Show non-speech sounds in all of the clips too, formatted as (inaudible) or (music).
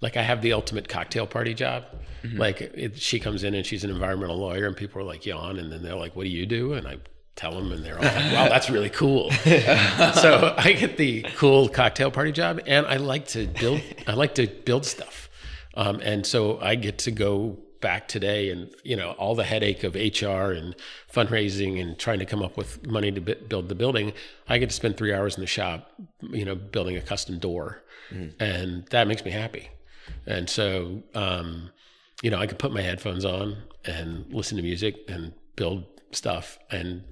like I have the ultimate cocktail party job. Like it, she comes in and she's an environmental lawyer, and people are like yawn, and then they're like, "What do you do?" And I tell them, and they're all like, "Wow, that's really cool." (laughs) so I get the cool cocktail party job, and I like to build. I like to build stuff, um, and so I get to go back today, and you know all the headache of HR and fundraising and trying to come up with money to build the building. I get to spend three hours in the shop, you know, building a custom door, and that makes me happy. And so, um, you know, I could put my headphones on and listen to music and build stuff, and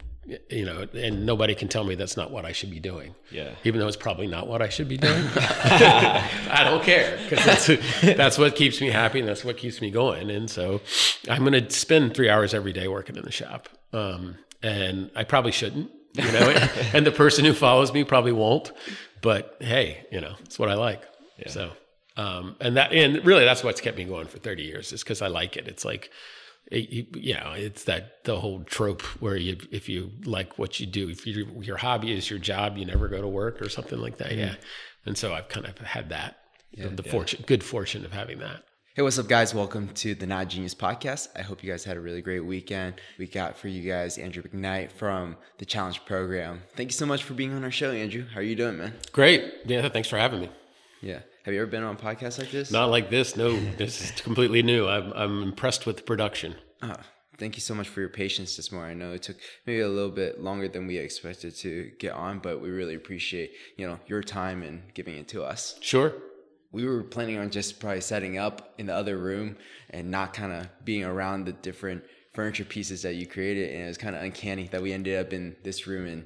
you know, and nobody can tell me that's not what I should be doing. Yeah. Even though it's probably not what I should be doing, (laughs) I don't care because that's that's what keeps me happy and that's what keeps me going. And so, I'm going to spend three hours every day working in the shop, um, and I probably shouldn't, you know. (laughs) and the person who follows me probably won't, but hey, you know, it's what I like. So, um, and that, and really, that's what's kept me going for 30 years is because I like it. It's like, it, you, you know, it's that the whole trope where you, if you like what you do, if you, your hobby is your job, you never go to work or something like that. Yeah. And so I've kind of had that, the, the fortune, good fortune of having that. Hey, what's up, guys? Welcome to the Not Genius podcast. I hope you guys had a really great weekend. We got for you guys Andrew McKnight from the Challenge Program. Thank you so much for being on our show, Andrew. How are you doing, man? Great. Yeah. Thanks for having me. Yeah. Have you ever been on a podcast like this? Not like this. No, this is completely new. I'm, I'm impressed with the production. Oh, thank you so much for your patience this morning. I know it took maybe a little bit longer than we expected to get on, but we really appreciate you know your time and giving it to us. Sure. we were planning on just probably setting up in the other room and not kind of being around the different furniture pieces that you created and it was kind of uncanny that we ended up in this room and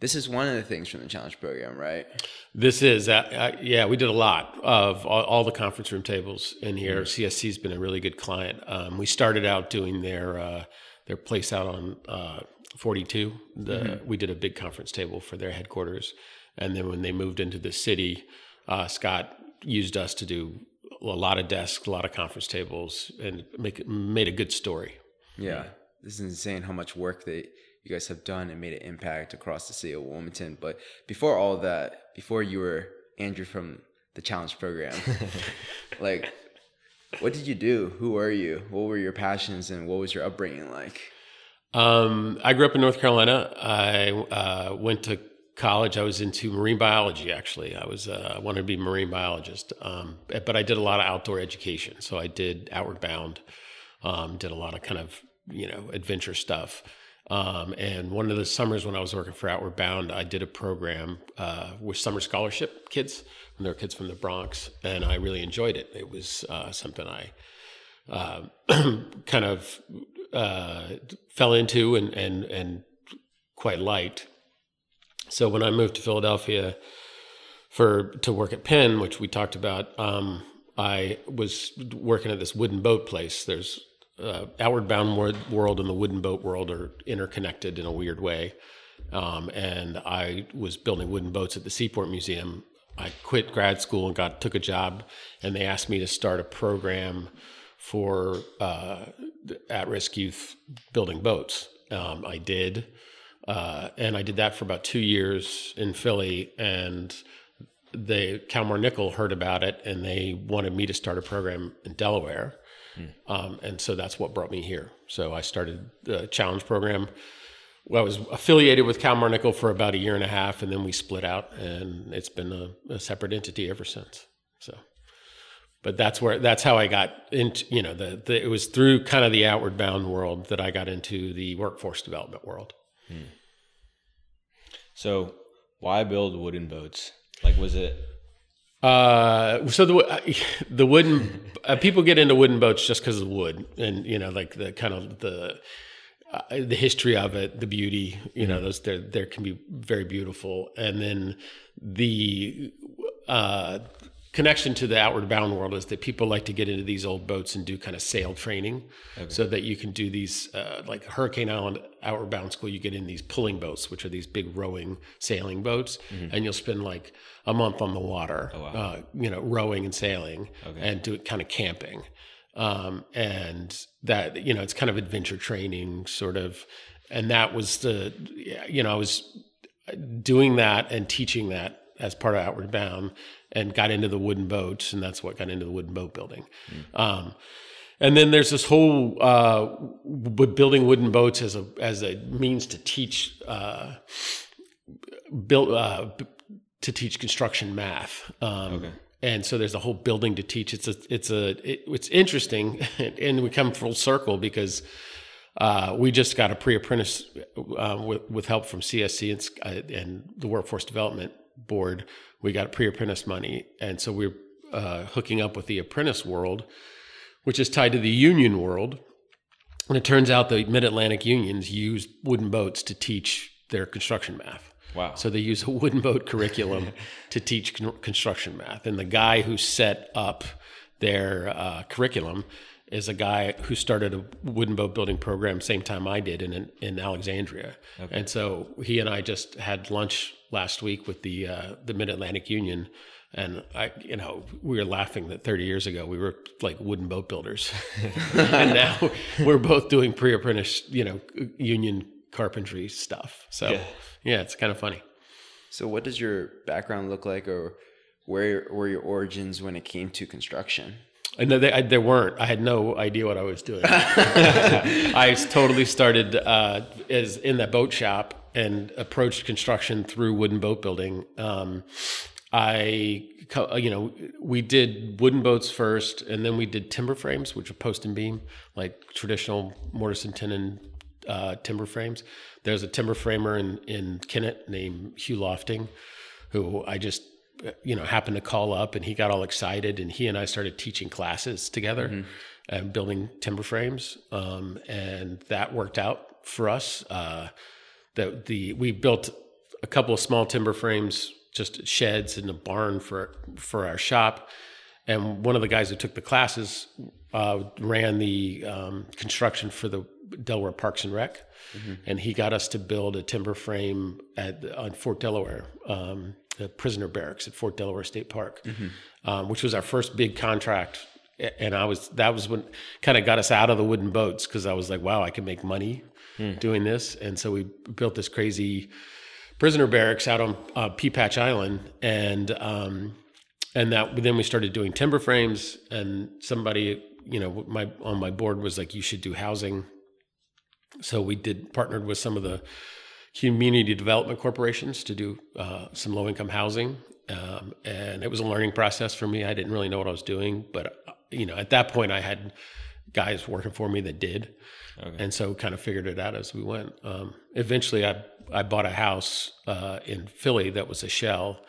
this is one of the things from the challenge program right This is, uh, uh, yeah, we did a lot of all, all the conference room tables in here. CSC's been a really good client. Um, we started out doing their uh, their place out on uh, 42. The, We did a big conference table for their headquarters, and then when they moved into the city, uh, Scott used us to do a lot of desks, a lot of conference tables, and make made a good story. yeah this is insane how much work that you guys have done and made an impact across the city of wilmington but before all of that before you were andrew from the challenge program (laughs) like what did you do who were you what were your passions and what was your upbringing like Um, I grew up in North Carolina. I uh, went to college. I was into marine biology. Actually, I was uh, I wanted to be a marine biologist. Um, but I did a lot of outdoor education. So I did Outward Bound. Um, did a lot of kind of you know adventure stuff. Um, and one of the summers when I was working for Outward Bound, I did a program uh, with summer scholarship kids. And there were kids from the Bronx, and I really enjoyed it. It was uh, something I uh, (clears throat) kind of uh, fell into and, and, and quite liked. So when I moved to Philadelphia for to work at Penn, which we talked about, um, I was working at this wooden boat place. There's uh, outward bound world and the wooden boat world are interconnected in a weird way. Um, and I was building wooden boats at the Seaport Museum. I quit grad school and got took a job, and they asked me to start a program for uh, at-risk youth building boats. Um, I did, uh, and I did that for about two years in Philly. And they Kalmar Nyckel heard about it, and they wanted me to start a program in Delaware. Um, and so that's what brought me here. So I started the challenge program. Well, I was affiliated with Kalmar Nyckel for about a year and a half, and then we split out, and it's been a, a separate entity ever since. So, but that's where that's how I got into. You know, the, the it was through kind of the outward bound world that I got into the workforce development world. So why build wooden boats? Like, was it? Uh, so the (laughs) the wooden uh, people get into wooden boats just because of wood, and you know, like the kind of the uh, the history of it, the beauty. You know, those there there can be very beautiful, and then the uh, connection to the outward bound world is that people like to get into these old boats and do kind of sail training, so that you can do these uh, like Hurricane Island outward bound school. You get in these pulling boats, which are these big rowing sailing boats, and you'll spend like a month on the water, uh, you know, rowing and sailing, and do kind of camping. Um, and that you know, it's kind of adventure training, sort of, and that was the you know, I was doing that and teaching that as part of Outward Bound, and got into the wooden boats, and that's what got into the wooden boat building. Um, and then there's this whole uh, w- building wooden boats as a as a means to teach uh, build uh, b- to teach construction math. Um, Okay. And so there's a whole building to teach. It's a it's a it, it's interesting, (laughs) and we come full circle because uh, we just got a pre-apprentice uh, with with help from CSC and, uh, and the Workforce Development Board. We got pre-apprentice money, and so we're uh, hooking up with the apprentice world, which is tied to the union world. And it turns out the Mid Atlantic unions use wooden boats to teach their construction math. Wow. So they use a wooden boat curriculum (laughs) to teach con- construction math. And the guy who set up their uh, curriculum is a guy who started a wooden boat building program same time I did in in Alexandria. And so he and I just had lunch last week with the uh, the Mid Atlantic Union. And I, you know, we were laughing that 30 years ago we were like wooden boat builders, (laughs) and now we're both doing pre-apprentice, you know, union carpentry stuff. So Yeah. yeah, it's kind of funny. So, what does your background look like, or where were your origins when it came to construction? And they, I, there weren't. I had no idea what I was doing. (laughs) (laughs) I totally started uh, as in that boat shop and approached construction through wooden boat building. Um, I, you know, we did wooden boats first, and then we did timber frames, which are post and beam, like traditional mortise and tenon uh, timber frames. There's a timber framer in in Kennett named Hugh Lofting, who I just you know happened to call up, and he got all excited, and he and I started teaching classes together and building timber frames, um, and that worked out for us. Uh, that the we built a couple of small timber frames, just sheds and a barn for for our shop. And one of the guys who took the classes uh, ran the um, construction for the Delaware Parks and Rec, and he got us to build a timber frame at on Fort Delaware, um, the prisoner barracks at Fort Delaware State Park, um, which was our first big contract. And I was that was when kind of got us out of the wooden boats because I was like, wow, I can make money doing this, and so we built this crazy prisoner barracks out on uh, Pea Patch Island, and um, and that then we started doing timber frames. And somebody, you know, my on my board was like, you should do housing. So we did partnered with some of the community development corporations to do uh, some low income housing, um, and it was a learning process for me. I didn't really know what I was doing, but uh, you know, at that point, I had guys working for me that did and so kind of figured it out as we went. Um, eventually, I I bought a house uh, in Philly that was a shell,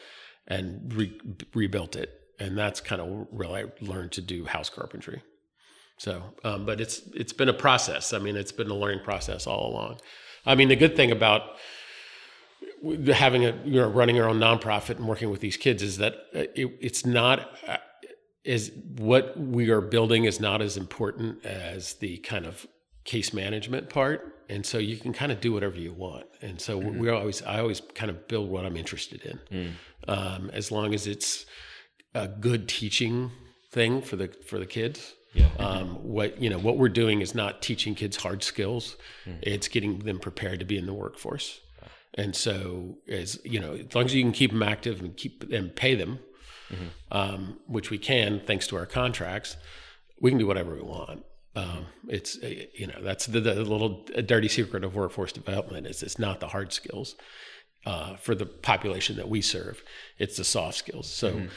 and re- rebuilt it, and that's kind of where I learned to do house carpentry. So, um, but it's it's been a process. I mean, it's been a learning process all along. I mean, the good thing about having a you know running our own nonprofit and working with these kids is that uh, it, it's not uh, is what we are building is not as important as the kind of case management part and so you can kind of do whatever you want. And so we always i always kind of build what i'm interested in. Um, as long as it's a good teaching thing for the for the kids. Yeah. um, what you know what we're doing is not teaching kids hard skills. It's getting them prepared to be in the workforce. And so as you know as long as you can keep them active and keep and pay them um, which we can thanks to our contracts we can do whatever we want um, it's uh, you know that's the, the little dirty secret of workforce development is it's not the hard skills uh, for the population that we serve. It's the soft skills. So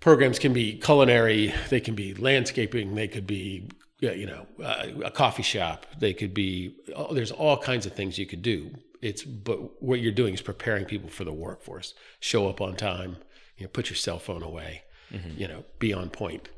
programs can be culinary they can be landscaping they could be you know uh, a coffee shop they could be oh, there's all kinds of things you could do. It's but what you're doing is preparing people for the workforce. Show up on time you know put your cell phone away you know be on point.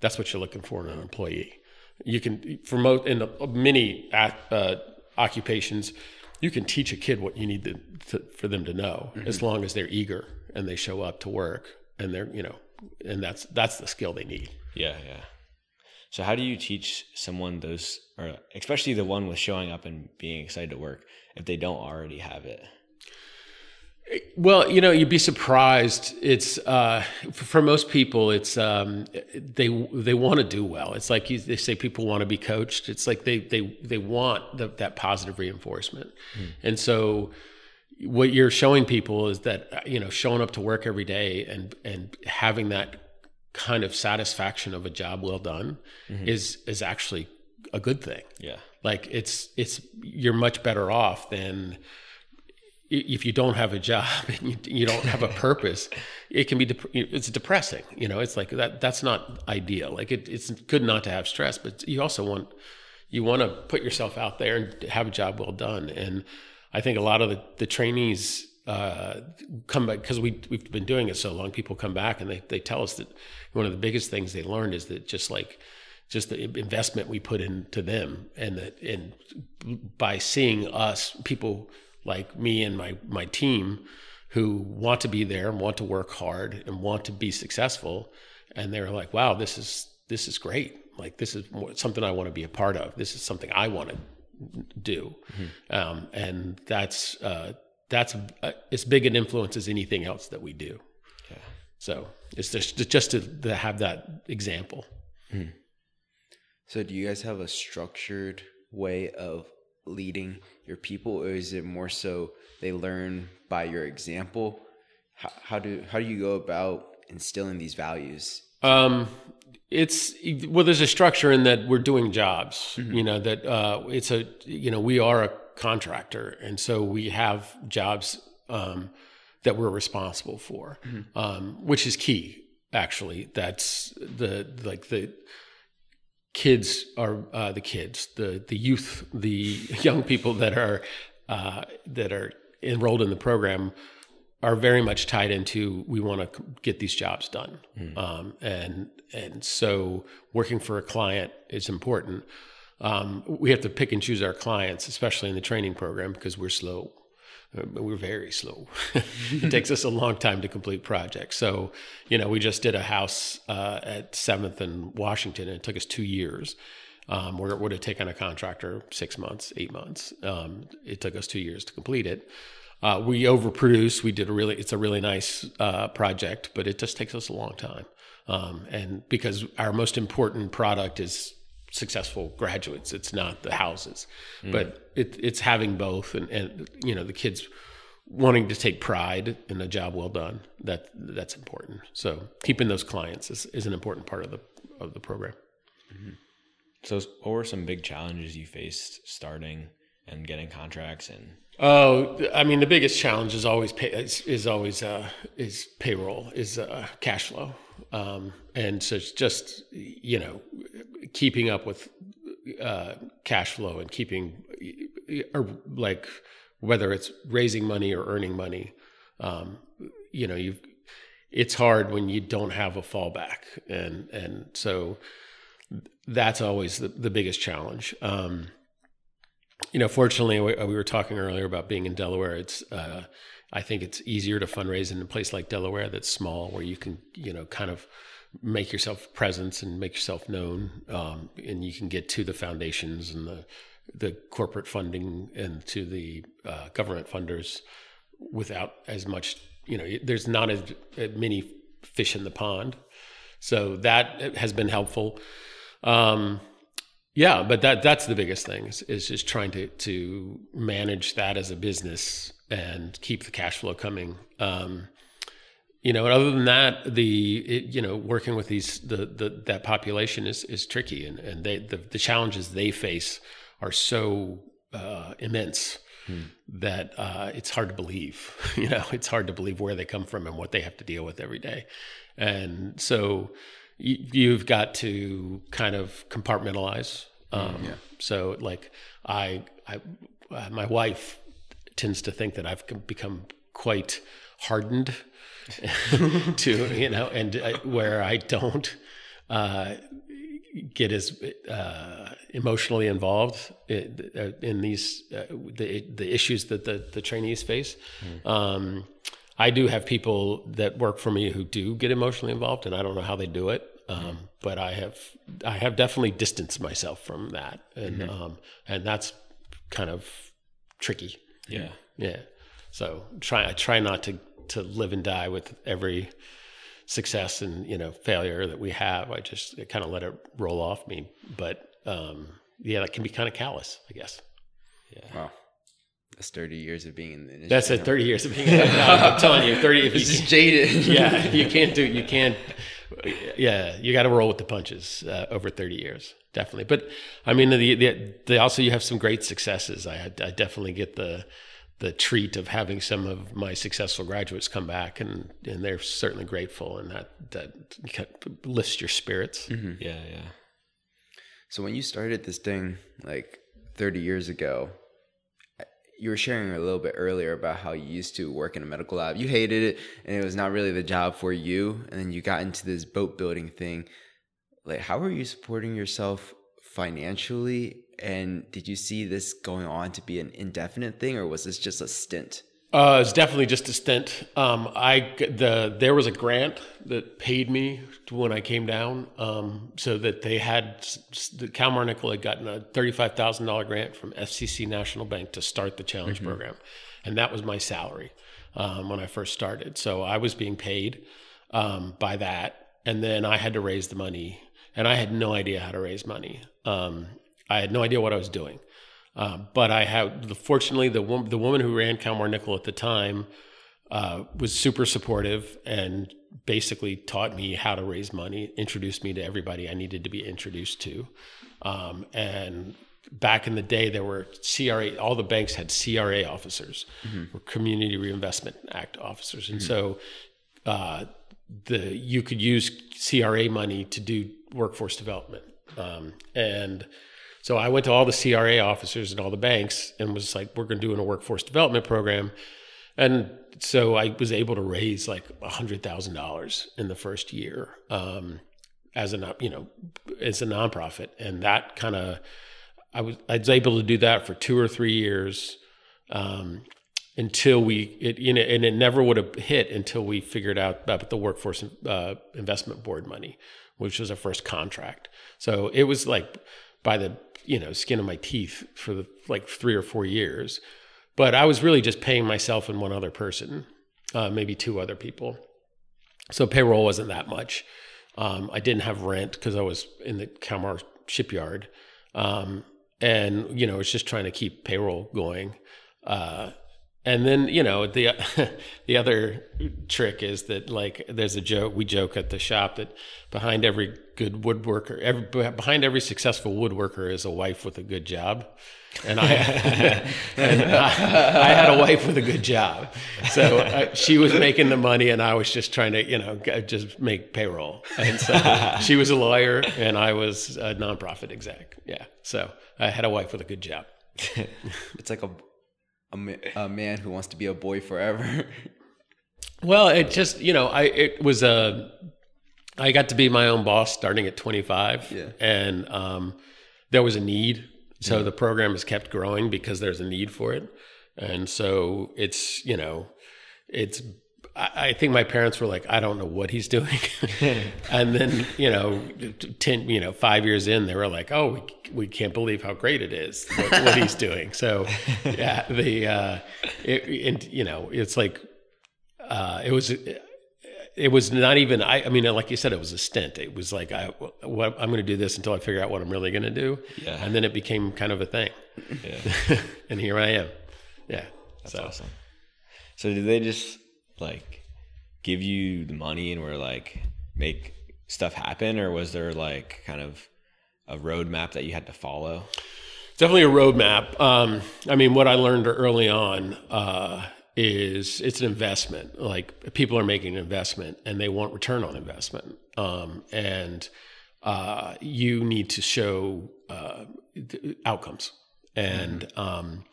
That's what you're looking for in an employee you can for most in the, many uh, occupations you can teach a kid what you need to, to, for them to know as long as they're eager and they show up to work and they're you know and that's that's the skill they need Yeah, yeah. So how do you teach someone those, or especially the one with showing up and being excited to work, if they don't already have it? Well, you know, you'd be surprised. It's uh, for most people, it's um, they they want to do well. It's like you, they say people want to be coached. It's like they they they want the, that positive reinforcement, and so what you're showing people is that you know showing up to work every day and and having that kind of satisfaction of a job well done Mm-hmm. is is actually a good thing Yeah. like it's it's you're much better off than if you don't have a job (laughs) and you, you don't have a purpose it can be dep- it's depressing you know? It's like that that's not ideal. Like it, it's good not to have stress but you also want you want to put yourself out there and have a job well done. And i think a lot of the, the trainees uh, come back because we, we've been doing it so long people come back and they, they tell us that one of the biggest things they learned is that just like just the investment we put into them and that and by seeing us people like me and my my team who want to be there and want to work hard and want to be successful. And they're like wow this is this is great. Like this is something i want to be a part of. This is something i want to do um, and that's uh, that's uh, as big an influence as anything else that we do. Yeah. so it's just just to, to have that example. So, do you guys have a structured way of leading your people, or is it more so they learn by your example? How, how do how do you go about instilling these values? Um, it's well, there's a structure in that we're doing jobs. You know that uh, it's a you know we are a contractor, and so we have jobs um, that we're responsible for, um, which is key. Actually, that's the like the kids are uh, the kids, the the youth, the (laughs) young people that are uh, that are enrolled in the program are very much tied into we want to get these jobs done, um, and and so working for a client is important. Um, we have to pick and choose our clients, especially in the training program, because we're slow. Uh, We're very slow. (laughs) it takes us a long time to complete projects. So, you know, we just did a house uh, at Seventh and Washington, and it took us two years. Um, where it would have taken a contractor six months, eight months. Um, it took us two years to complete it. Uh, we overproduce. We did a really, it's a really nice uh, project, but it just takes us a long time. Um, and because our most important product is successful graduates, it's not the houses, but it, it's having both, and, and you know the kids wanting to take pride in a job well done. That that's important. So keeping those clients is, is an important part of the of the program. So, what were some big challenges you faced starting and getting contracts and Oh, I mean, the biggest challenge is always pay, is, is always uh, is payroll, is uh, cash flow, um, and so it's just you know keeping up with uh, cash flow and keeping or like whether it's raising money or earning money, um, you know, you it's hard when you don't have a fallback, and and so that's always the, the biggest challenge. Um, you know, fortunately, we, we were talking earlier about being in Delaware. It's, uh, I think it's easier to fundraise in a place like Delaware that's small, where you can, you know, kind of make yourself presence and make yourself known, um, and you can get to the foundations and the the corporate funding and to the uh, government funders without as much. You know, there's not as many fish in the pond, so that has been helpful. Um, yeah, but that that's the biggest thing is, is just trying to to manage that as a business and keep the cash flow coming. Um, you know, and other than that, the it, you know working with these the, the that population is is tricky, and and they the, the challenges they face are so uh, immense that uh, it's hard to believe. (laughs) You know, it's hard to believe where they come from and what they have to deal with every day, and so you, you've got to kind of compartmentalize. Um, yeah. So, like, I, I, uh, my wife tends to think that I've become quite hardened (laughs) to, you know, and uh, where I don't uh, get as uh, emotionally involved in, uh, in these uh, the the issues that the the trainees face. Um, I do have people that work for me who do get emotionally involved, and I don't know how they do it. Um, but I have I have definitely distanced myself from that, and um, and that's kind of tricky. Yeah Yeah. So try I try not to to live and die with every success and you know failure that we have. I just kind of let it roll off me. But um, yeah, that can be kind of callous, I guess. Wow. That's 30 years of being in the industry. That's at 30 years of being. In. I'm telling you, 30. If you is jaded. (laughs) yeah, you can't do. You can't. Yeah, you got to roll with the punches uh, over 30 years, definitely. But I mean, the, the, the also you have some great successes. I, I definitely get the the treat of having some of my successful graduates come back, and and they're certainly grateful, and that that lifts your spirits. Mm-hmm. Yeah, yeah. So when you started this thing like 30 years ago, you were sharing a little bit earlier about how you used to work in a medical lab. You hated it and it was not really the job for you. And then you got into this boat building thing. Like, how were you supporting yourself financially? And did you see this going on to be an indefinite thing or was this just a stint? Uh, it's definitely just a stint. Um, I the there was a grant that paid me when I came down, um, so that they had the Kalmar Nyckel had gotten a thirty five thousand dollar grant from FCC National Bank to start the challenge mm-hmm. program, and that was my salary um, when I first started. So I was being paid um, by that, and then I had to raise the money, and I had no idea how to raise money. Um, I had no idea what I was doing. Uh, but I have, fortunately, the woman, the woman who ran Kalmar Nyckel at the time uh, was super supportive and basically taught me how to raise money, introduced me to everybody I needed to be introduced to. Um, and back in the day, there were CRA, all the banks had CRA officers, mm-hmm. or Community Reinvestment Act officers. And mm-hmm. so uh, the you could use CRA money to do workforce development. Um, and so I went to all the CRA officers and all the banks and was like, we're going to do a workforce development program. And so I was able to raise like a hundred thousand dollars in the first year um, as a you know as a nonprofit, and that kind of I was I was able to do that for two or three years um, until we it you know and it never would have hit until we figured out about the workforce uh, investment board money, which was our first contract. So it was like by the you know skin of my teeth for the, like three or four years. But i was really just paying myself and one other person uh, maybe two other people. So payroll wasn't that much. Um, i didn't have rent because i was in the kalmar shipyard. Um, and you know it's just trying to keep payroll going. Uh, and then you know the (laughs) the other trick is that like there's a joke we joke at the shop that behind every good woodworker every, behind every successful woodworker is a wife with a good job. And I, (laughs) and I, I had a wife with a good job. So uh, she was making the money and I was just trying to you know just make payroll. And so she was a lawyer and I was a nonprofit exec. Yeah. So I had a wife with a good job. (laughs) It's like a a, a man who wants to be a boy forever. (laughs) well, it just you know, I it was a I got to be my own boss starting at 25, yeah. and um, there was a need. So yeah. the program has kept growing because there's a need for it, and so it's you know, it's I think my parents were like, I don't know what he's doing. (laughs) and then, you know, 10, you know, five years in, they were like, oh, we, we can't believe how great it is what, what he's (laughs) doing. So, yeah, the, uh, it, and, you know, it's like, uh, it was, it was not even, I, I mean, like you said, it was a stint. It was like, I, what, I'm going to do this until I figure out what I'm really going to do. Yeah. And then it became kind of a thing. Yeah. (laughs) and here I am. Yeah. That's so. awesome. So did they just, like give you the money and were like make stuff happen? Or was there like kind of a roadmap that you had to follow? Definitely a roadmap. Um, i mean what i learned early on uh, is it's an investment. Like people are making an investment and they want return on investment. Um, and uh, you need to show uh, outcomes. And mm-hmm. um,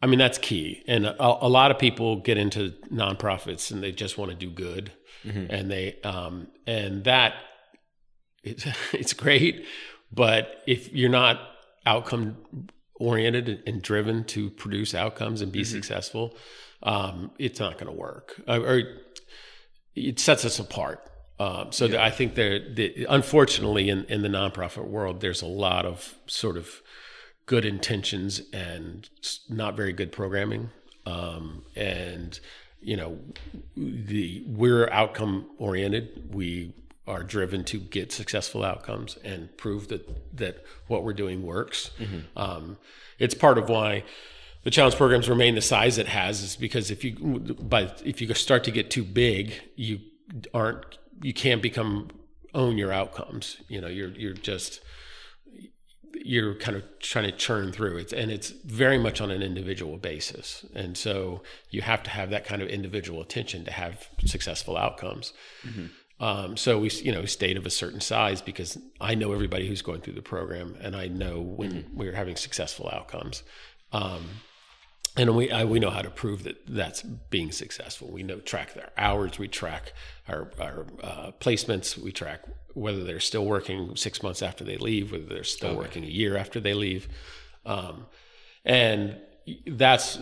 I mean, that's key. And a, a, lot of people get into nonprofits and they just want to do good. Mm-hmm. And they, um, and that, it's, (laughs) it's great. But if you're not outcome oriented and driven to produce outcomes and be mm-hmm. successful, um, it's not going to work. Or, or, it sets us apart. Um, so yeah. I think there, the, unfortunately, in, in the nonprofit world, there's a lot of sort of good intentions and not very good programming. Um, and you know, the we're outcome oriented. We are driven to get successful outcomes and prove that that what we're doing works. Mm-hmm. Um, it's part of why the challenge programs remain the size it has is because if you but if you start to get too big, you aren't you can't become own your outcomes. You know, you're you're just you're kind of trying to churn through it and it's very much on an individual basis and so you have to have that kind of individual attention to have successful outcomes mm-hmm. um, so we you know stayed of a certain size because i know everybody who's going through the program and i know when mm-hmm. we're having successful outcomes um, and we I, we know how to prove that that's being successful. We know track their hours, we track our our uh, placements, we track whether they're still working six months after they leave, whether they're still okay. working a year after they leave, um, and that's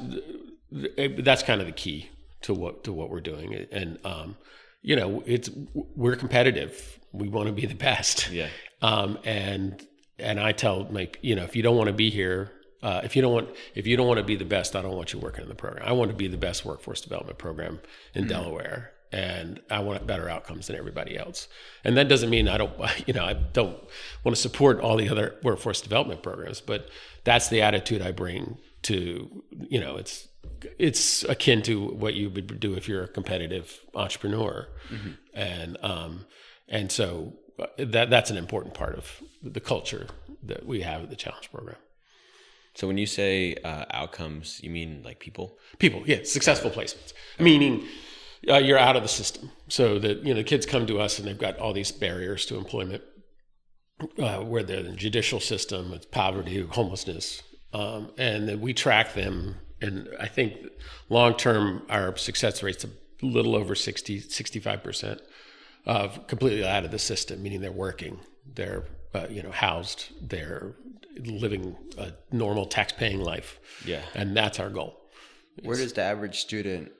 that's kind of the key to what to what we're doing. And um, you know, it's we're competitive. We want to be the best. Yeah. Um, and and I tell my you know if you don't want to be here uh, if you don't want if you don't want to be the best, I don't want you working in the program. I want to be the best workforce development program in mm-hmm. Delaware, and I want better outcomes than everybody else. And that doesn't mean I don't (laughs) you know I don't want to support all the other workforce development programs, but that's the attitude I bring to you know it's it's akin to what you would do if you're a competitive entrepreneur, mm-hmm. and um, and so uh, that that's an important part of the culture that we have at the challenge program. So when you say uh, outcomes, you mean like people? People, yeah, successful placements. Meaning uh, you're out of the system. So that you know, the kids come to us and they've got all these barriers to employment, uh, where they're in the judicial system, it's poverty, homelessness, um, and then we track them. And I think long term, our success rate's a little over 60, 65 percent of completely out of the system, meaning they're working, they're uh, you know housed, they're living a normal tax-paying life. Yeah, and that's our goal. Where does the average student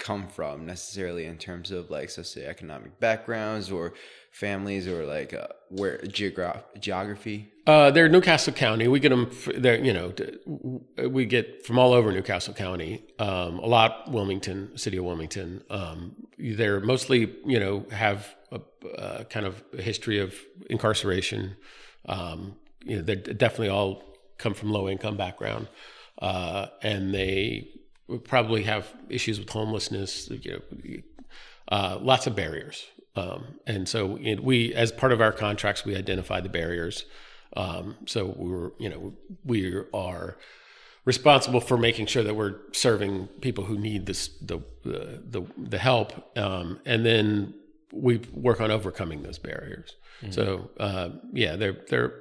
come from necessarily in terms of like socioeconomic backgrounds or families or like uh, where geograph- geography? Uh, they're New Castle County. We get them. They're you know we get from all over New Castle County. Um, a lot Wilmington, city of Wilmington. Um, they're mostly you know have a, a, kind of a history of incarceration. Um, you know, they definitely all come from low income background, uh, and they probably have issues with homelessness. You know, uh, lots of barriers. Um, and so it, we, as part of our contracts, we identify the barriers. Um, so we were, you know, we are responsible for making sure that we're serving people who need this the the the, the help, um, and then we work on overcoming those barriers. Mm-hmm. So uh, yeah, they're they're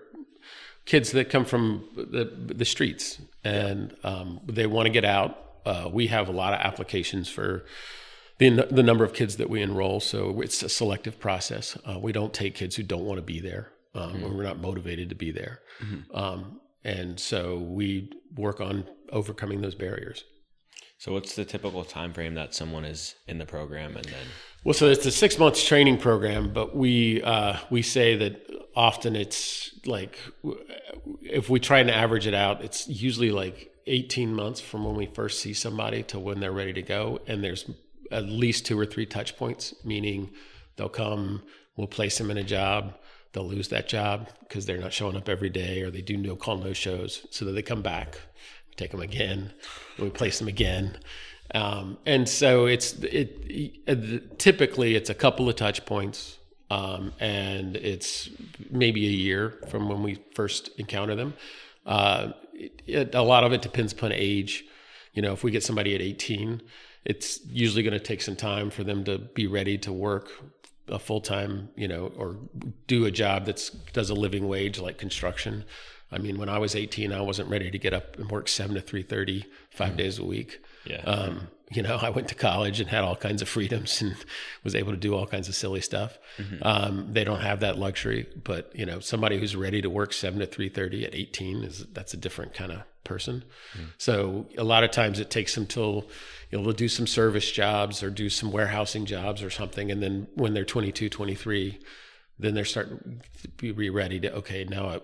kids that come from the the streets and um, they want to get out. Uh, we have a lot of applications for the the number of kids that we enroll. So it's a selective process. Uh, we don't take kids who don't want to be there. Um, mm-hmm. We're not motivated to be there, mm-hmm. um, and so we work on overcoming those barriers. So, what's the typical time frame that someone is in the program, and then? Well, so it's a six months training program, but we uh, we say that often it's like if we try and average it out, it's usually like 18 months from when we first see somebody to when they're ready to go, and there's at least two or three touch points, meaning they'll come, we'll place them in a job, they'll lose that job because they're not showing up every day, or they do no call, no shows. So that they come back, we take them again, we place them again. Um, and so it's it, it, typically it's a couple of touch points, um, and it's maybe a year from when we first encounter them. Uh, it, a lot of it depends upon age. You know, if we get somebody at 18, it's usually going to take some time for them to be ready to work a full time, you know, or do a job that's does a living wage like construction. I mean, when I was 18, I wasn't ready to get up and work seven to 3:30, 5 mm-hmm. days a week. Yeah. Um, you know, (laughs) I went to college and had all kinds of freedoms and (laughs) was able to do all kinds of silly stuff. Mm-hmm. Um, they don't have that luxury, but you know, somebody who's ready to work seven to 3:30 at 18 is that's a different kind of person. Mm-hmm. So a lot of times it takes them till you know, they'll do some service jobs or do some warehousing jobs or something. And then when they're 22, 23, then they're starting to be ready to, okay, now I,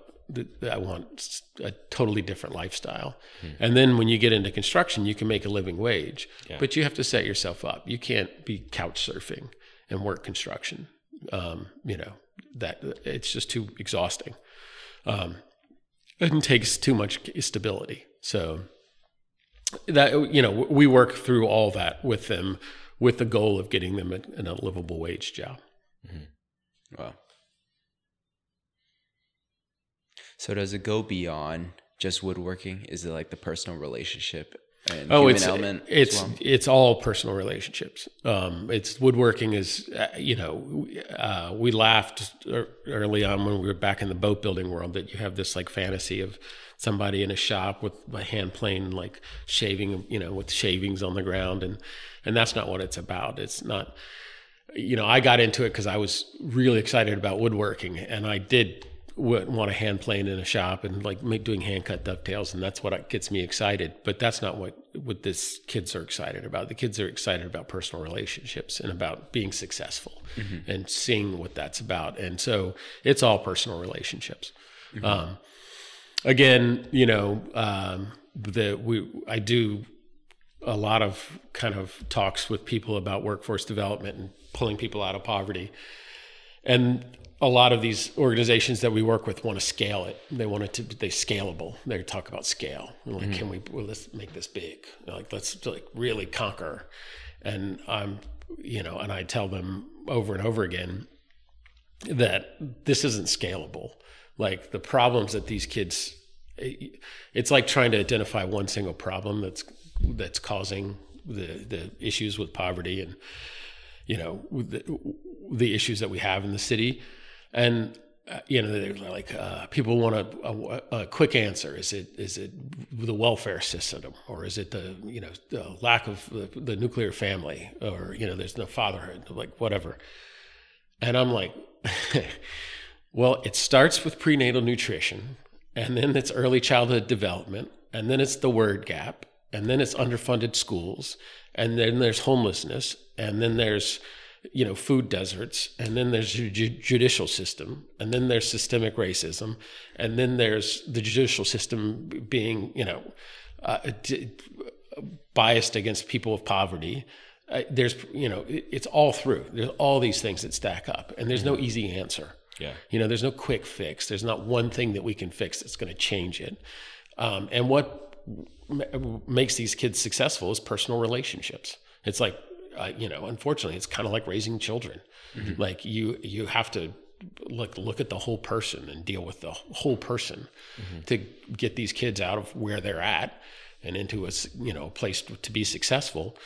I want a totally different lifestyle. Hmm. And then when you get into construction, you can make a living wage, yeah. but you have to set yourself up. You can't be couch surfing and work construction. Um, you know, that it's just too exhausting. Um, it takes too much stability. So that you know we work through all that with them with the goal of getting them a livable wage job. Wow. So does it go beyond just woodworking? Is it like the personal relationship and Oh, human it's it's well? it's all personal relationships. Um, it's woodworking is uh, you know uh, we laughed early on when we were back in the boat building world that you have this like fantasy of somebody in a shop with a hand plane like shaving you know with shavings on the ground and and that's not what it's about. It's not you know I got into it because I was really excited about woodworking and I did w- want a hand plane in a shop and like make, doing hand cut dovetails and that's what gets me excited. But that's not what what this kids are excited about. The kids are excited about personal relationships and about being successful and seeing what that's about. And so it's all personal relationships. Um, again you know um, the we i do a lot of kind of talks with people about workforce development and pulling people out of poverty. And a lot of these organizations that we work with want to scale it. They want it to they scalable. They talk about scale. Like, Mm-hmm. can we well, let's make this big? Like, let's like really conquer. And I'm, you know, and I tell them over and over again that this isn't scalable. Like the problems that these kids, it's like trying to identify one single problem that's that's causing the the issues with poverty and you know the, the issues that we have in the city, and uh, you know they're like uh, people want a, a, a quick answer. Is it is it the welfare system or is it the you know the lack of the, the nuclear family or you know there's no fatherhood like whatever, and I'm like. (laughs) Well, it starts with prenatal nutrition, and then it's early childhood development, and then it's the word gap, and then it's underfunded schools, and then there's homelessness, and then there's you know food deserts, and then there's the ju- judicial system, and then there's systemic racism, and then there's the judicial system being you know uh, d- biased against people of poverty. Uh, there's you know it, it's all through. There's all these things that stack up, and there's no easy answer. Yeah. You know, there's no quick fix. There's not one thing that we can fix that's going to change it. Um, and what makes these kids successful is personal relationships. It's like, uh, you know, unfortunately, it's kind of like raising children. Like you, you have to look look at the whole person and deal with the whole person to get these kids out of where they're at and into a you know place to, be successful.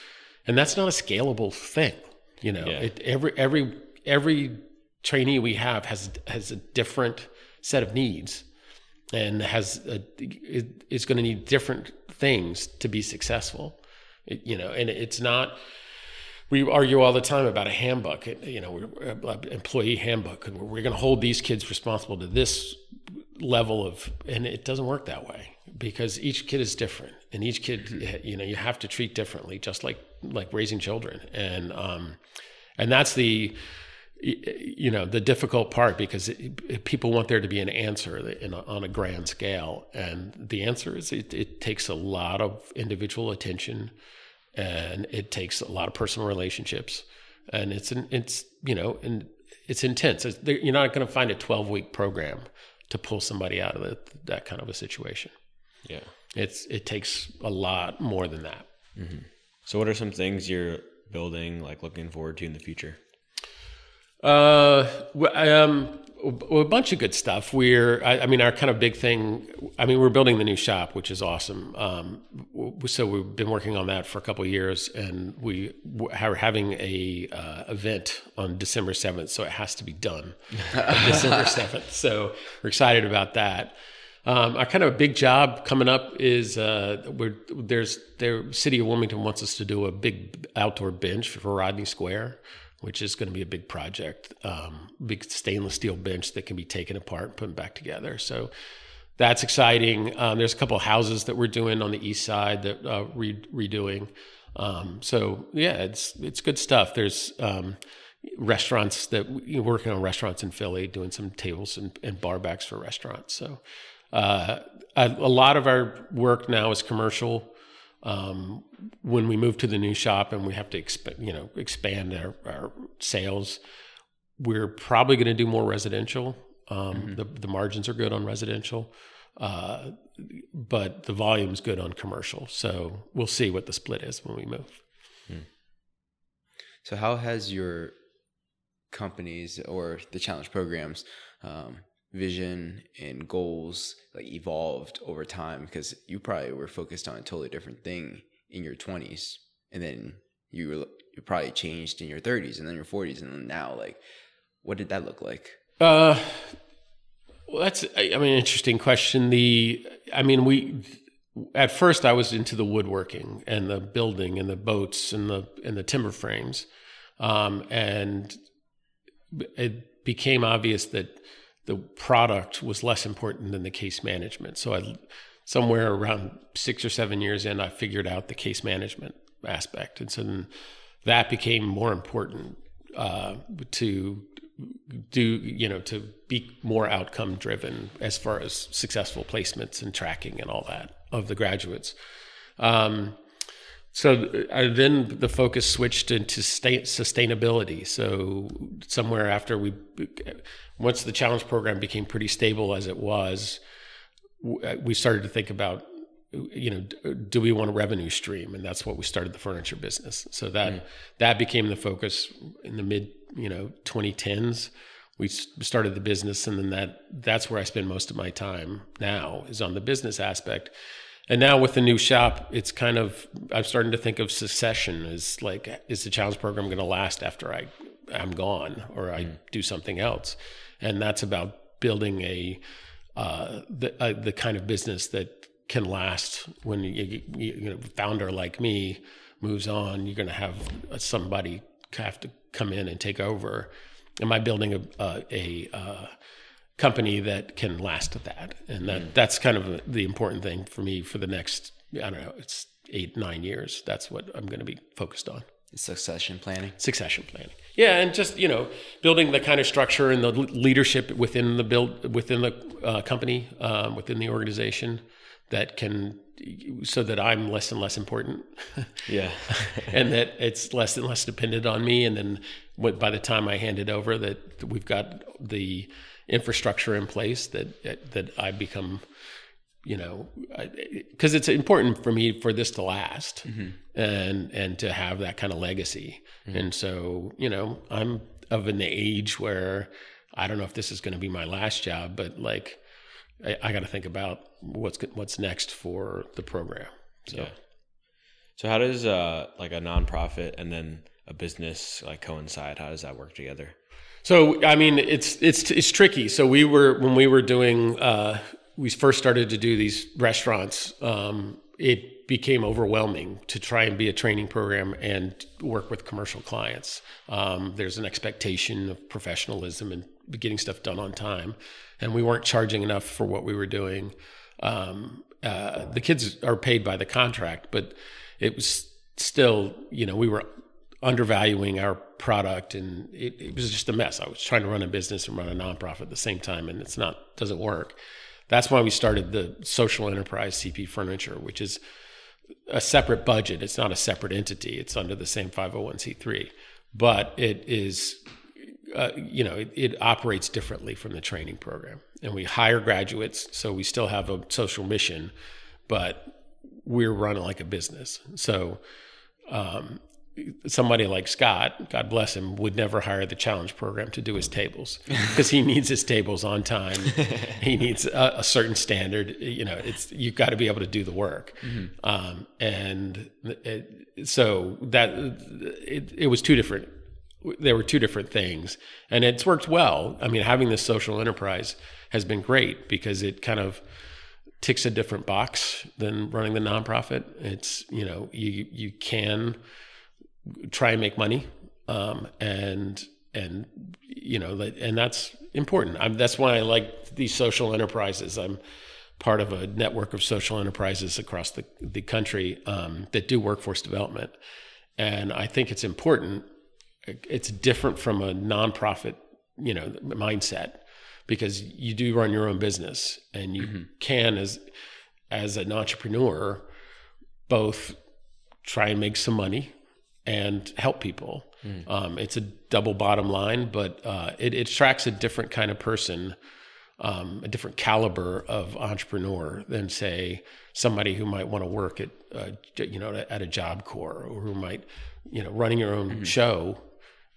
And that's not a scalable thing. You know, Yeah. it, every every every trainee we have has has a different set of needs and has a, is going to need different things to be successful. It- you know and it's not we argue all the time about a handbook. You know uh, employee handbook and we're going to hold these kids responsible to this level of and it doesn't work that way because each kid is different and each kid you know you have to treat differently just like like raising children. And um and that's the you know the difficult part because it, people want there to be an answer in a, on a grand scale. And the answer is it, it takes a lot of individual attention and it takes a lot of personal relationships. And it's an, it's you know and it's intense. It's, you're not going to find a 12 week program to pull somebody out of the, that kind of a situation. Yeah. it's it takes a lot more than that. Mm-hmm. So, what are some things you're building, like looking forward to in the future? Uh, um, a bunch of good stuff. We're, I, I mean, our kind of big thing. I mean, we're building the new shop, which is awesome. Um, so we've been working on that for a couple of years, and we are having a uh, event on December seventh. So it has to be done on (laughs) December seventh. So we're excited about that. Um, our kind of a big job coming up is uh, we're, there's the city of Wilmington wants us to do a big outdoor bench for Rodney Square, which is going to be a big project. Um, big stainless steel bench that can be taken apart and put back together. So that's exciting. Um, there's a couple of houses that we're doing on the east side that uh, re- redoing. Um, so yeah, it's it's good stuff. There's um, restaurants that we're working on restaurants in Philly, doing some tables and, and bar backs for restaurants. So uh, a, a lot of our work now is commercial. Um, when we move to the new shop and we have to exp- you know expand our, our sales, we're probably going to do more residential. Um, the, the margins are good on residential. Uh, but the volume's good on commercial. So we'll see what the split is when we move. So how has your companies or the challenge programs um, vision and goals like evolved over time? Because you probably were focused on a totally different thing in your 20s, and then you were, you probably changed in your 30s, and then your 40s, and then now like, what did that look like? Uh, well, that's I mean, interesting question. The I mean, we at first I was into the woodworking and the building and the boats and the and the timber frames, um, and it became obvious that the product was less important than the case management. So I somewhere around six or seven years in, I figured out the case management aspect, and so then that became more important uh, to do you know to be more outcome driven as far as successful placements and tracking and all that of the graduates. Um, so uh, then the focus switched into sustainability. So somewhere after we once the challenge program became pretty stable as it was uh, we started to think about you know do we want a revenue stream? And that's what we started the furniture business. So that mm. that became the focus in the mid you know 2010s we started the business and then that that's where i spend most of my time now is on the business aspect. And now with the new shop it's kind of i'm starting to think of succession as like is the challenge program going to last after i i'm gone or i mm. do something else and that's about building a uh, the uh, the kind of business that can last when you, you, you know founder like me moves on you're going to have somebody have to come in and take over? Am I building a a, a uh, company that can last at that? And that mm. that's kind of the important thing for me for the next I don't know it's eight nine years. That's what I'm going to be focused on. Succession planning. Succession planning. Yeah, and just you know building the kind of structure and the leadership within the build within the uh, company um, within the organization that can so that I'm less and less important. (laughs) yeah. and that it's less and less dependent on me. And then what, by the time I hand it over, that we've got the infrastructure in place that, that I become, you know, because it's important for me for this to last mm-hmm. and, and to have that kind of legacy. Mm-hmm. And so, you know, I'm of an age where I don't know if this is going to be my last job, but like, I, I got to think about what's what's next for the program. So, yeah. so how does uh, like a nonprofit and then a business like coincide? How does that work together? So I mean, it's it's it's tricky. So we were when we were doing uh, we first started to do these restaurants. Um, it became overwhelming to try and be a training program and work with commercial clients. Um, there's an expectation of professionalism and getting stuff done on time, and we weren't charging enough for what we were doing. Um, uh, the kids are paid by the contract, but it was still, you know, we were undervaluing our product, and it, it was just a mess. I was trying to run a business and run a nonprofit at the same time, and it's not doesn't work. That's why we started the social enterprise CP Furniture, which is a separate budget. It's not a separate entity. It's under the same 501c3, but it is uh, you know, it, it, operates differently from the training program. And we hire graduates, so we still have a social mission, but we're run like a business. So um, somebody like Scott, God bless him, would never hire the challenge program to do his tables (laughs) because he needs his tables on time. he needs a, a, certain standard. You know, it's you've got to be able to do the work. Mm-hmm. Um, and it, so that it, it was two different there were two different things and it's worked well i mean having this social enterprise has been great because it kind of ticks a different box than running the nonprofit it's you know you you can try and make money um, and and you know and that's important. I'm, that's why i like these social enterprises. I'm part of a network of social enterprises across the, the country um, that do workforce development. And i think it's important. It's different from a nonprofit, you know, mindset because you do run your own business and you mm-hmm. can as as an entrepreneur both try and make some money and help people. Mm. Um, it's a double bottom line, but uh, it, it, attracts a different kind of person um, a different caliber of entrepreneur than say somebody who might want to work at uh, you know at a job corps or who might you know running your own show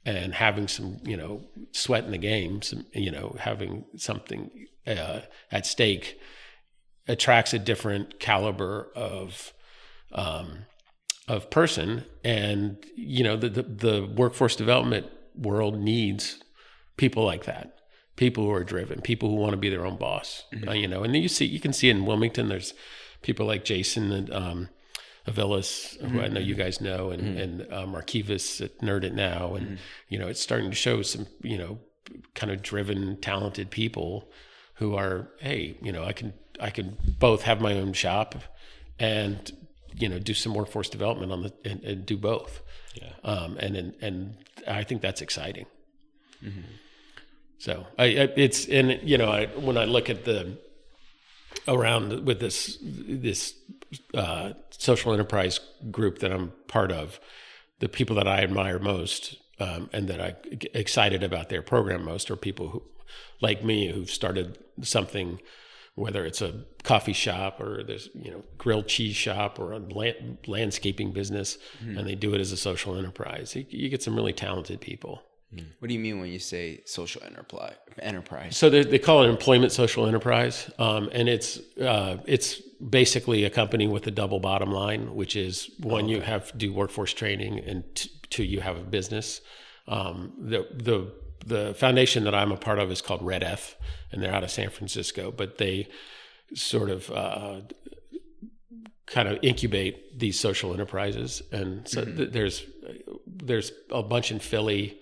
and having some you know sweat in the game some you know having something uh, at stake attracts a different caliber of um, of person. And you know the, the the workforce development world needs people like that people who are driven people who want to be their own boss uh, you know and then you see you can see in wilmington there's people like jason and um Avilas, who I know you guys know, and and uh, Markivas at Nerd It Now, and you know it's starting to show some you know kind of driven, talented people who are hey you know I can I can both have my own shop and you know do some workforce development on the and, and do both, Yeah. um, and and and I think that's exciting. So I, I it's and you know I, when I look at the around with this this uh, social enterprise group that I'm part of, the people that I admire most um, and that I get excited about their program most are people who, like me, who've started something, whether it's a coffee shop or there's you know grilled cheese shop or a land, landscaping business, and they do it as a social enterprise. You, you get some really talented people. What do you mean when you say social enterprise? Enterprise. So they, they call it employment social enterprise, um, and it's uh, it's basically a company with a double bottom line, which is one you have to do workforce training, and t- two you have a business. Um, the the the foundation that I'm a part of is called REDF, and they're out of San Francisco, but they sort of uh, kind of incubate these social enterprises, and so th- there's there's a bunch in Philly.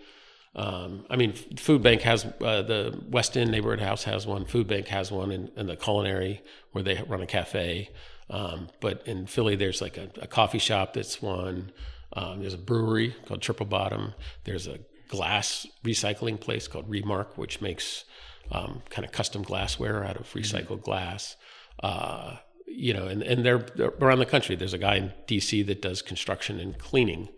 Um, I mean, Food Bank has uh, the West End Neighborhood House has one. Food Bank has one in, in the culinary where they run a cafe. Um, but in Philly, there's like a, a coffee shop that's one. Um, there's a brewery called Triple Bottom. There's a glass recycling place called Remark, which makes um, kind of custom glassware out of recycled glass. Uh, you know, and, and they're, they're around the country. There's a guy in DC that does construction and cleaning.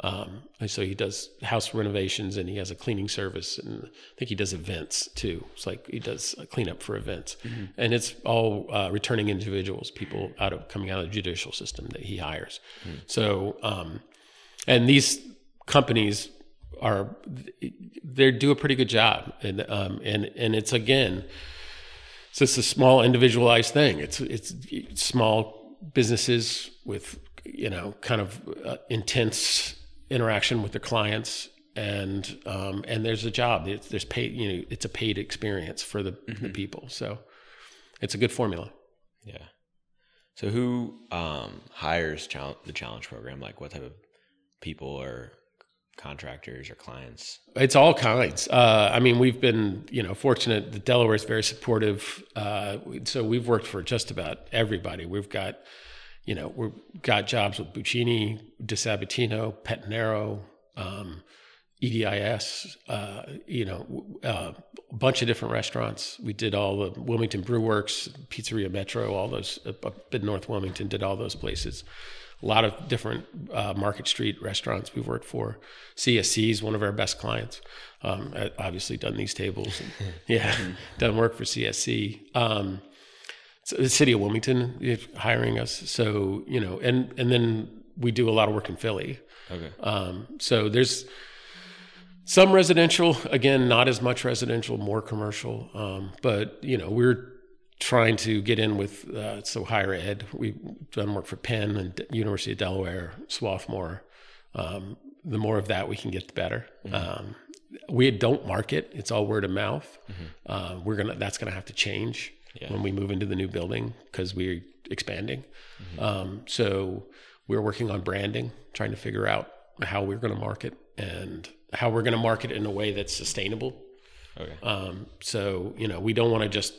Um, and so he does house renovations and he has a cleaning service and I think he does events too. It's like he does a cleanup for events, and it's all uh, returning individuals, people out of coming out of the judicial system that he hires. So, um, and these companies are they do a pretty good job, and um, and and it's again, it's just a small individualized thing. It's it's, it's small businesses with you know kind of uh, intense interaction with their clients and um, and there's a job it's, there's paid you know it's a paid experience for the, the people so it's a good formula Yeah. So who um, hires challenge, the challenge program? Like what type of people or contractors or clients? It's all kinds. Uh, I mean, we've been, you know, fortunate. that Delaware is very supportive. Uh, so we've worked for just about everybody. We've got, you know, we've got jobs with Buccini, DiSabatino, Pettinaro, um, EDIS, uh, you know, uh, a bunch of different restaurants. We did all the Wilmington Brew Works, Pizzeria Metro, all those up in North Wilmington, did all those places. A lot of different uh, Market Street restaurants we've worked for. CSC is one of our best clients. Um, obviously, done these tables. And, (laughs) yeah, done work for CSC. Um, so the city of Wilmington is hiring us. So you know, and and then we do a lot of work in Philly. Okay. Um, so there's some residential, again, not as much residential, more commercial. Um, but you know, we're trying to get in with uh, so higher ed. We've done work for Penn and D- University of Delaware, Swarthmore. Um, the more of that we can get, the better. Um, we don't market; it's all word of mouth. Uh, we're gonna that's gonna have to change Yeah. when we move into the new building because we're expanding. Um, so we're working on branding, trying to figure out how we're going to market and how we're going to market in a way that's sustainable. Okay. Um, so you know, we don't want to just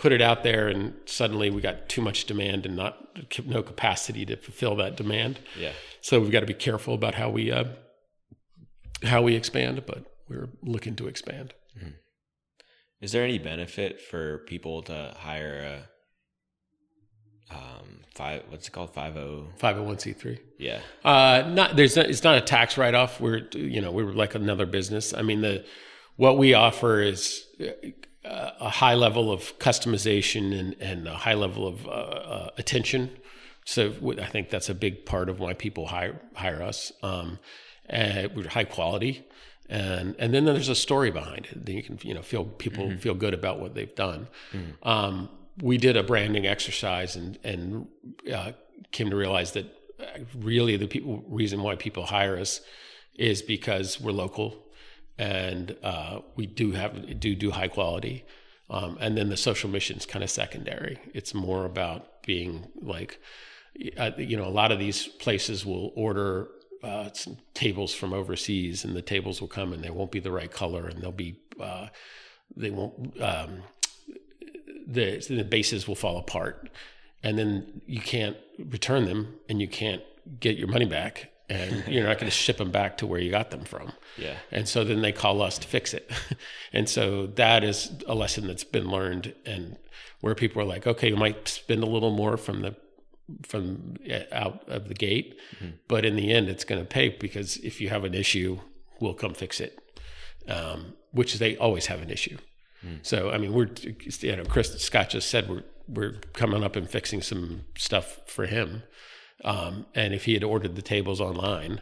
put it out there and suddenly we got too much demand and not no capacity to fulfill that demand. Yeah. So we've got to be careful about how we uh, how we expand, but we're looking to expand. Is there any benefit for people to hire a um five what's it called five oh Five hundred one c three. yeah Uh, not there's not, it's not a tax write off. We're you know we're like another business. I mean the what we offer is uh, a high level of customization and, and a high level of uh, uh, attention. So I think that's a big part of why people hire hire us. Um, and we're high quality, and and then there's a story behind it. Then you can you know feel people mm-hmm. feel good about what they've done. Mm-hmm. Um, we did a branding exercise and and uh, came to realize that really the people, reason why people hire us is because we're local and uh, we do have do do high quality. Um, and then the social mission is kind of secondary. It's more about being like, uh, you know, a lot of these places will order uh, tables from overseas, and the tables will come and they won't be the right color, and they'll be uh, they won't um, the the bases will fall apart, and then you can't return them, and you can't get your money back and you're not going to ship them back to where you got them from. Yeah. And so then they call us to fix it. (laughs) and so that is a lesson that's been learned and where people are like, okay, you might spend a little more from the from out of the gate, mm-hmm. but in the end it's going to pay because if you have an issue, we'll come fix it. Um, which they always have an issue. Mm. So I mean, we're you know, Chris Scott just said we're we're coming up and fixing some stuff for him um, and if he had ordered the tables online,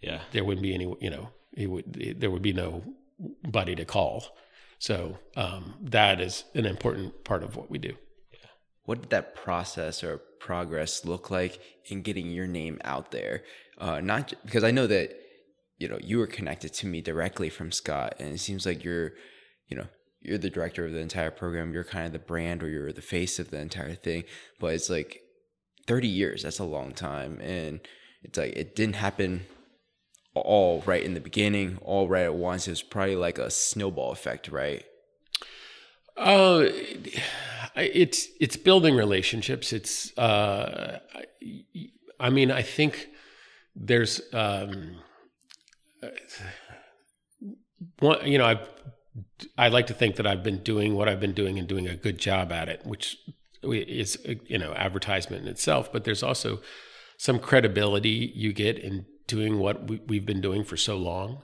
yeah, there wouldn't be any, you know, he would, there would be nobody to call. So um, that is an important part of what we do. Yeah. What did that process or progress look like in getting your name out there? Uh, not because I know that you know you were connected to me directly from Scott, and it seems like you're, you know, you're the director of the entire program. You're kind of the brand, or you're the face of the entire thing. But it's like 30 years that's a long time and it's like it didn't happen all right in the beginning all right at once. It was probably like a snowball effect right? Uh it's it's building relationships. It's uh i mean i think there's um one you know i i like to think that i've been doing what i've been doing and doing a good job at it which is you know advertisement in itself, but there's also some credibility you get in doing what we, have been doing for so long.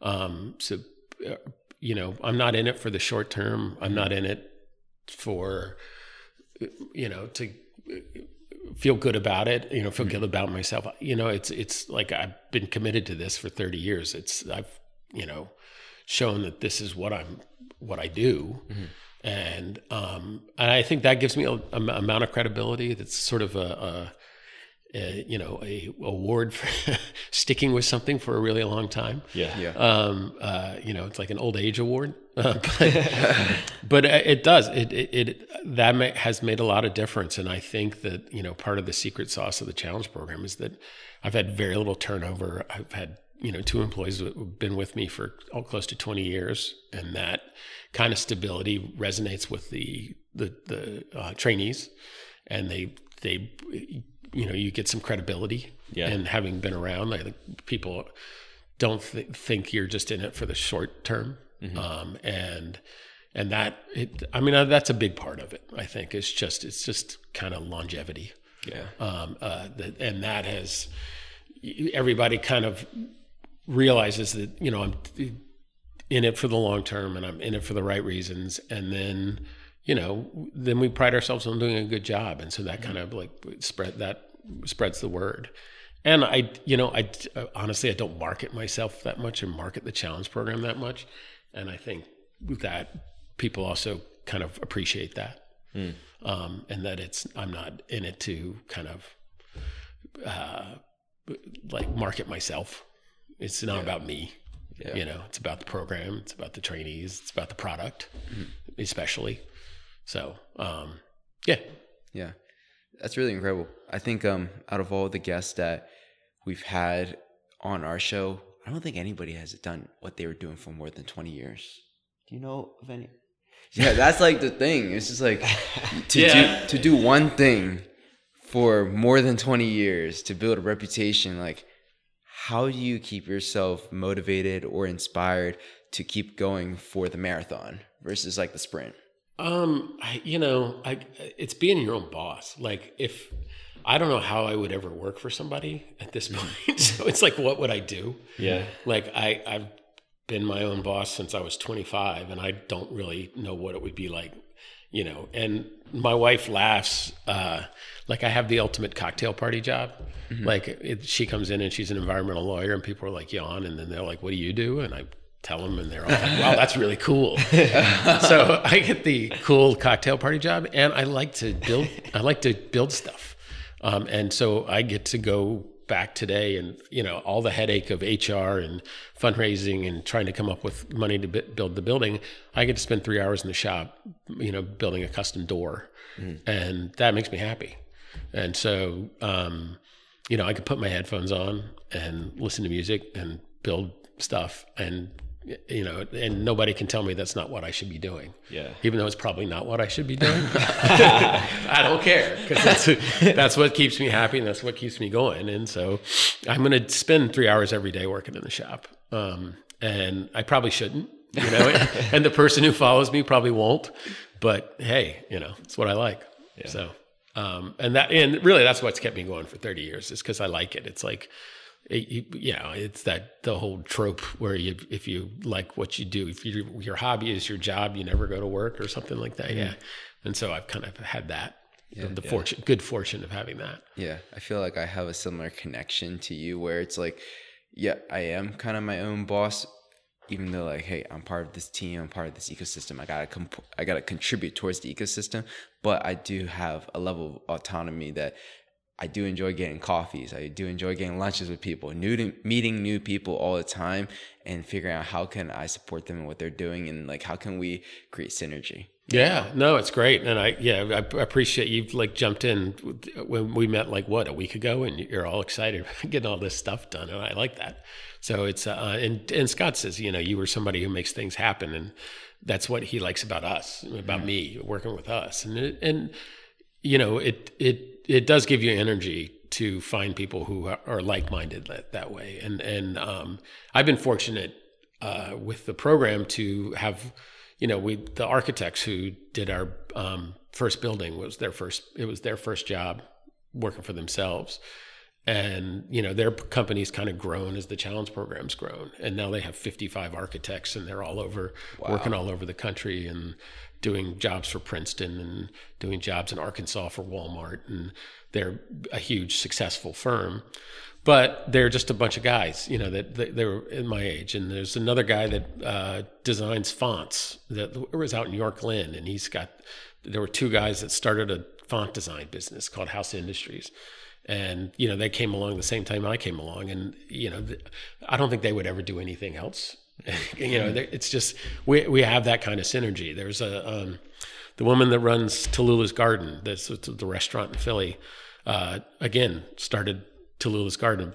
Um, so uh, you know, I'm not in it for the short term. I'm not in it for you know to feel good about it. You know, feel good about myself. You know, it's it's like I've been committed to this for 30 years. It's I've you know shown that this is what I'm what I do. Mm-hmm and um, and I think that gives me a, a, amount of credibility. That's sort of a, a, a you know a award for (laughs) sticking with something for a really long time. Yeah, yeah. Um, uh, you know, it's like an old age award, (laughs) uh, but, but it does it, it, it that may, has made a lot of difference. And I think that you know part of the secret sauce of the challenge program is that I've had very little turnover. I've had you know two employees that have been with me for oh, close to 20 years and that kind of stability resonates with the the, the uh, trainees and they they you know you get some credibility yeah. and having been around I think people don't th- think you're just in it for the short term mm-hmm. um, and and that it, I mean uh, that's a big part of it I think it's just it's just kind of longevity yeah um, uh, that, and that has everybody kind of realizes that you know I'm in it for the long term and I'm in it for the right reasons, and then you know then we pride ourselves on doing a good job, and so that kind of like spread that spreads the word. And I, you know, I honestly I don't market myself that much and market the challenge program that much, and I think that people also kind of appreciate that, mm. um, and that it's I'm not in it to kind of uh, like market myself. It's not yeah. about me. Yeah. You know, it's about the program, it's about the trainees, it's about the product, mm-hmm. especially. So, um, yeah. Yeah. That's really incredible. I think um, out of all the guests that we've had on our show, I don't think anybody has done what they were doing for more than 20 years. Do you know of any? (laughs) Yeah, that's like the thing. It's just like to yeah. do to do one thing for more than 20 years to build a reputation like how do you keep yourself motivated or inspired to keep going for the marathon versus like the sprint? Um, I, you know, I it's being your own boss. Like if I don't know how I would ever work for somebody at this point. (laughs) so it's like, what would I do? Yeah. Like I, I've been my own boss since I was 25, and I don't really know what it would be like, you know. And my wife laughs, uh, like I have the ultimate cocktail party job. Like it, she comes in and she's an environmental lawyer, and people are like yawn, and then they're like, "What do you do?" And I tell them, and they're all like, "Wow, that's really cool." (laughs) so I get the cool cocktail party job, and I like to build. I like to build stuff, um, and so I get to go back today, and you know all the headache of HR and fundraising and trying to come up with money to bi- build the building. I get to spend three hours in the shop, you know, building a custom door, and that makes me happy. And so, um, you know, I could put my headphones on and listen to music and build stuff and you know, and nobody can tell me that's not what I should be doing. Yeah. Even though it's probably not what I should be doing. (laughs) I don't care because that's, that's what keeps me happy and that's what keeps me going. And so I'm going to spend three hours every day working in the shop. Um, and I probably shouldn't, you know, (laughs) and the person who follows me probably won't, but hey, you know, it's what I like. So, um, and that, and really that's what's kept me going for 30 years is because I like it. It's like, it, you, know, it's that the whole trope where you, if you like what you do, if you, your hobby is your job, you never go to work or something like that. Yeah. And so I've kind of had that, the, the fortune, good fortune of having that. Yeah, I feel like I have a similar connection to you where it's like, yeah, I am kind of my own boss, even though like, hey, I'm part of this team, I'm part of this ecosystem. I gotta comp- I gotta contribute towards the ecosystem, but I do have a level of autonomy that I do enjoy getting coffees. I do enjoy getting lunches with people, new to, meeting new people all the time, and figuring out how can I support them and what they're doing, and like how can we create synergy. Yeah, no, it's great, and I yeah I appreciate you've like jumped in when we met like what a week ago, and you're all excited (laughs) getting all this stuff done, and I like that. So it's uh, and and Scott says you know you were somebody who makes things happen, and that's what he likes about us, about me working with us, and it, and you know it it it does give you energy to find people who are like minded that, that way, and and um, I've been fortunate uh, with the program to have you know, we the architects who did our um, first building was their first. It was their first job working for themselves, and you know their company's kind of grown as the challenge program's grown, and now they have 55 architects, and they're all over working all over the country and doing jobs for Princeton and doing jobs in Arkansas for Walmart, and they're a huge successful firm but they're just a bunch of guys, you know, that, that they were in my age. And there's another guy that uh, designs fonts that was out in Yorklyn, and he's got. There were two guys that started a font design business called House Industries, and you know they came along the same time I came along, and you know, I don't think they would ever do anything else. (laughs) you know, it's just we we have that kind of synergy. There's a um, the woman that runs Talula's Garden, that's the restaurant in Philly. Uh, again, started Talula's Garden,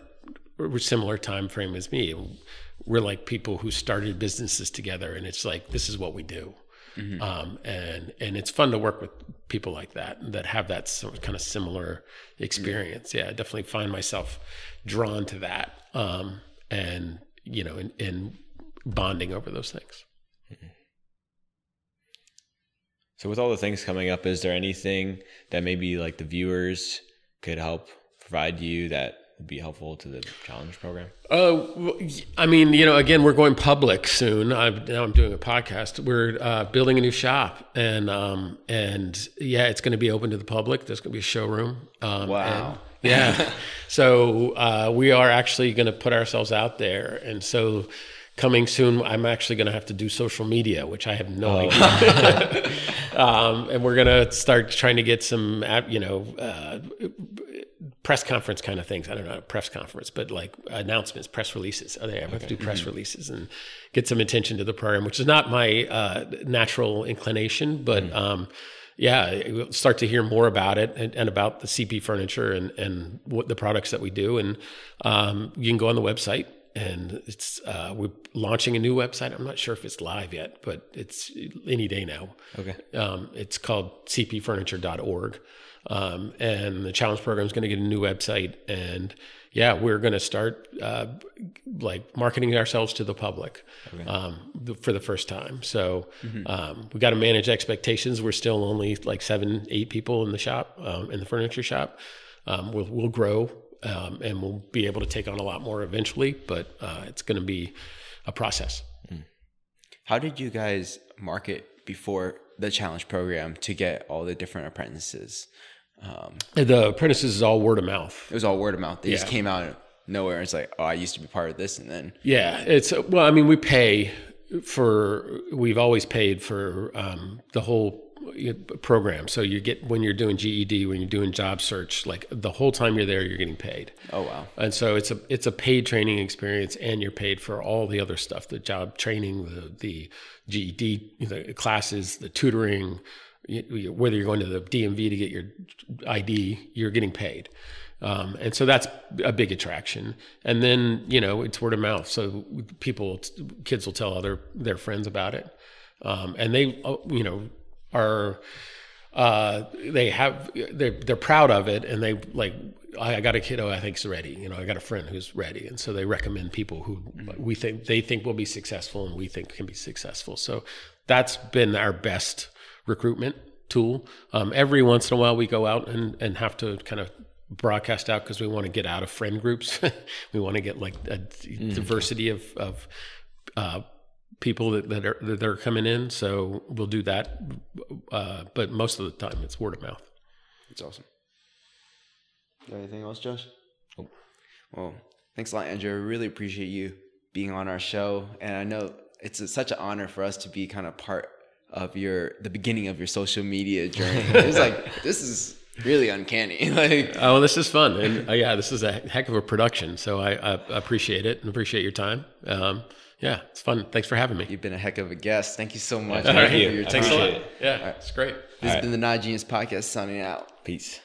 similar time frame as me. We're like people who started businesses together, and it's like this is what we do. Mm-hmm. Um, and and it's fun to work with people like that that have that some, kind of similar experience. Mm-hmm. Yeah, I definitely find myself drawn to that, um, and you know, in, in, bonding over those things. Mm-hmm. So, with all the things coming up, is there anything that maybe like the viewers could help provide you that would be helpful to the challenge program? Uh, I mean, you know, again, we're going public soon. I'm, now I'm doing a podcast. We're uh, building a new shop, and um, and yeah, it's going to be open to the public. There's going to be a showroom. Um, wow. yeah. (laughs) so uh, we are actually going to put ourselves out there, and so coming soon, I'm actually going to have to do social media, which I have no oh. idea. (laughs) (laughs) um, and we're going to start trying to get some, you know, uh, press conference kind of things. I don't know, press conference, but like announcements, press releases. Oh, they have okay. to do press mm-hmm. releases and get some attention to the program, which is not my uh, natural inclination, but. Mm-hmm. Um, yeah, we'll start to hear more about it and, and, about the CP furniture and, and what the products that we do. And um, you can go on the website and it's uh, we're launching a new website. I'm not sure if it's live yet, but it's any day now. Okay. Um, it's called cpfurniture.org, um, and the challenge program is going to get a new website. And yeah, we're going to start uh, like marketing ourselves to the public okay. um, for the first time. So mm-hmm. Um, we got to manage expectations. We're still only like seven, eight people in the shop, um, in the furniture shop. Um, we'll we'll grow um, and we'll be able to take on a lot more eventually. But uh, it's going to be a process. How did you guys market before the challenge program to get all the different apprentices? Um, The apprentices is all word of mouth. it was all word of mouth. They just came out of nowhere. It's like, oh, I used to be part of this, and then Yeah, it's well. I mean, we pay for. We've always paid for um, the whole program. So you get when you're doing GED, when you're doing job search, like the whole time you're there, you're getting paid. oh wow, And so it's a it's a paid training experience, and you're paid for all the other stuff: the job training, the the GED the classes, the tutoring. Whether you're going to the DMV to get your ID, you're getting paid, um, and so that's a big attraction. And then you know it's word of mouth, so people, kids will tell other their friends about it, um, and they uh, you know are uh, they have they're, they're proud of it. And they like I got a kiddo I think's ready. You know I got a friend who's ready. And so they recommend people who we think they think will be successful and we think can be successful. So that's been our best recruitment tool um, every once in a while we go out and, and have to kind of broadcast out because we want to get out of friend groups (laughs) we want to get like a diversity of, of uh, people that, that are that are coming in. So we'll do that, uh, but most of the time it's word of mouth. that's awesome. Got anything else, Josh? Well, thanks a lot, Andrew. I really appreciate you being on our show, and I know it's a, such an honor for us to be kind of part of your the beginning of your social media journey. it's like (laughs) this is really uncanny. (laughs) like Oh, this is fun, and uh, yeah, this is a heck of a production. So I, I appreciate it and appreciate your time. Um, yeah, it's fun. Thanks for having me. you've been a heck of a guest. Thank you so much All right. for your time. Thanks a lot. it. Yeah, it's great. This All has been the Not Genius Podcast signing out. Peace.